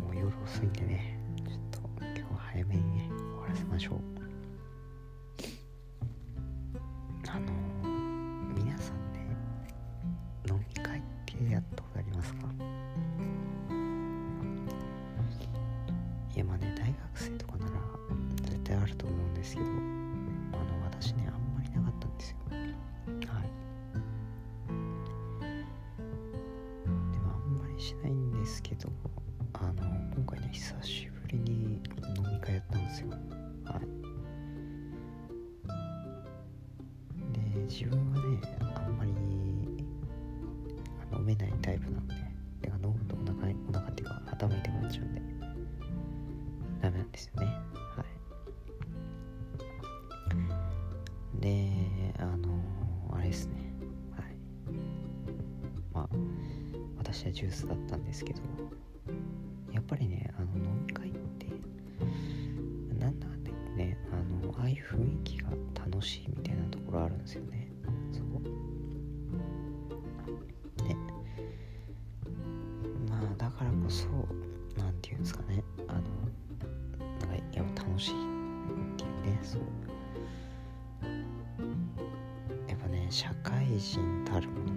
もう夜遅いんでね。ちょっと今日は早めにね終わらせましょう。あの皆さんね飲み会ってやったことありますか？いやまあね大学生とかなら絶対あると思うんですけどあの私ねあんまりなかったんですよ。はい。でもあんまりしないんですけどあの今回ね久しぶりに飲み会やったんですよ。はい。で自分はねあんまりあ飲めないタイプなんでてか飲むとお腹にお腹っていうか頭痛くなっちゃうんでダメなんですよね。はい。であのあれですね。はい。まあ私はジュースだったんですけどぱりねあの飲み会ってなんだかんだ言ってねあのああいう雰囲気が楽しいみたいなところあるんですよね。そうね。まあだからこそなんていうんですかね。あのなんかやっぱ楽しいっていうねそう。やっぱね社会人たるもの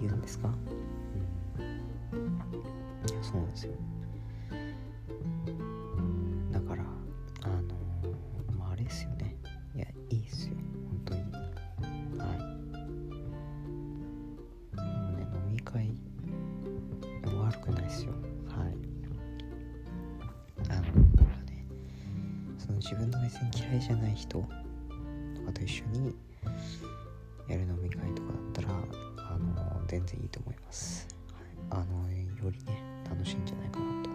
ていうんですかうんいやそうなんですよだからあのまああれですよねいやいいっすよ本当にはいでもね飲み会悪くないっすよはいあのねその自分の別に嫌いじゃない人とかと一緒に全然いいと思います、はい、あのよりね楽しいんじゃないかなと。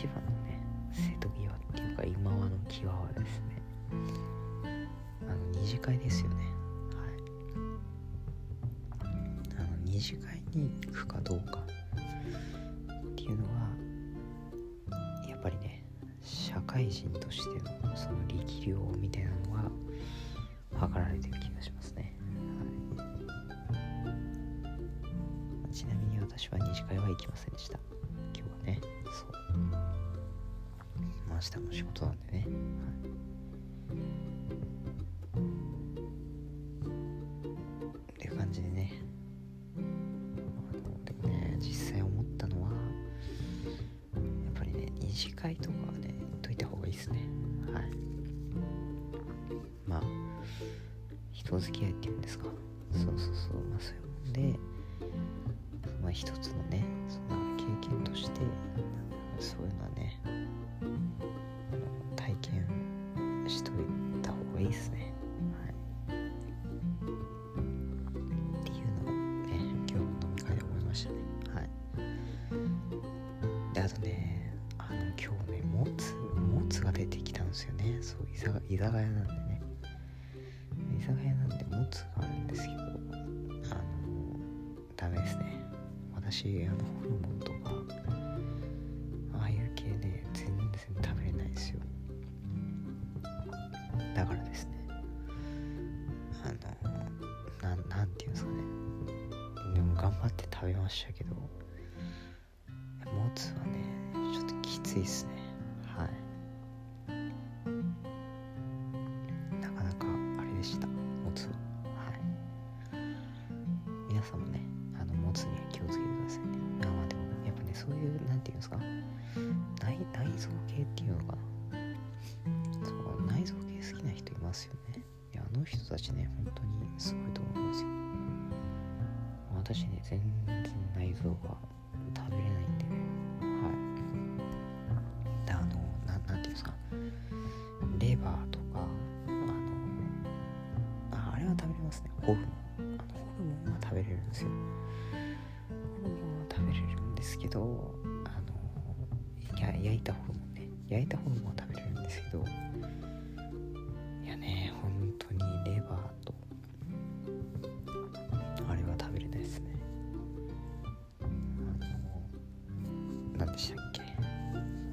一番のね瀬戸際っていうか今はの際はですね。あの二次会ですよね。はい。あの二次会に行くかどうかっていうのはやっぱりね社会人としてのその力量みたいなのが測られてる気がしますね、はい、ちなみに私は二次会は行きませんでした。明日も仕事なんでね、はい。っていう感じでね。でもね実際思ったのはやっぱりね二次会とかはね行っといた方がいいですね。はい。まあ人付き合いっていうんですか。そうそうそう。まあそういうもんでまあ一つのねその経験としてそういうのはね居酒居酒屋なんでね。居酒屋なんでもつがあるんですけどあのダメですね。私あのホルモンとかああいう系ね全然食べれないですよ。だからですね。あのななんていうんですかね。でも頑張って食べましたけどもつはねちょっときついっすね。皆さんもねあのもつには気をつけてくださいね。あまあでもやっぱねそういうなんていうんですか？内内臓系っていうのかな？そう内臓系好きな人いますよね。いやあの人たちね本当にすごいと思いますよ。私ね全然内臓が食べれないんでね。はい。であのななんていうんですか？レバーとかあのああれは食べれますね。ホルモンあの。れるんですよ。ホルモンは食べれるんですけどあのや焼いたホルモンね焼いたホルモンは食べれるんですけどいやね本当にレバーとあれは食べれないですね。あの何でしたっけ？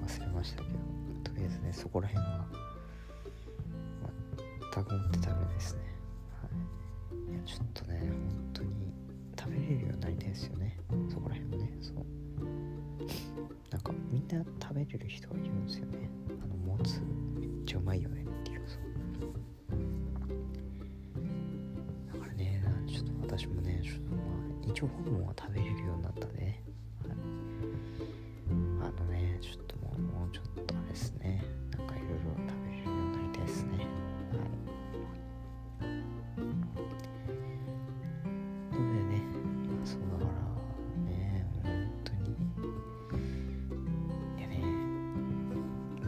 忘れましたけどとりあえずねそこら辺は全くもって食べれないですね。ちょっとね本当に食べれるようになりたいですよね。そこら辺もね。そう。なんかみんな食べれる人がいるんですよね。あのもつめっちゃうまいよね。っていうそう。だからねちょっと私もねちょっとまあ一応ホルモンは食べれるようになったね、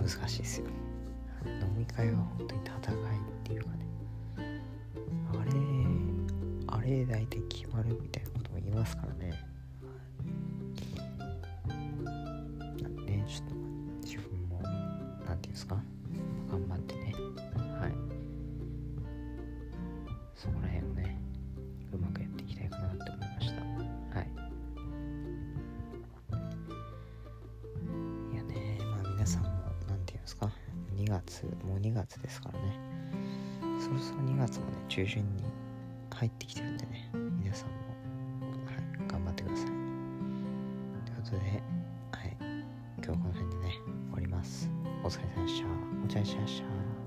難しいですよ。飲み会は本当に戦いっていうかね。あれあれ大体決まるみたいなことも言いますからね。なんでねちょっと自分もなんていうんですか？月もう2月ですからね。そろそろ2月もね中旬に入ってきてるんでね。皆さんも、はい、頑張ってください。ということではい今日はこの辺でね終わります。お疲れ様でした。お疲れ様でした。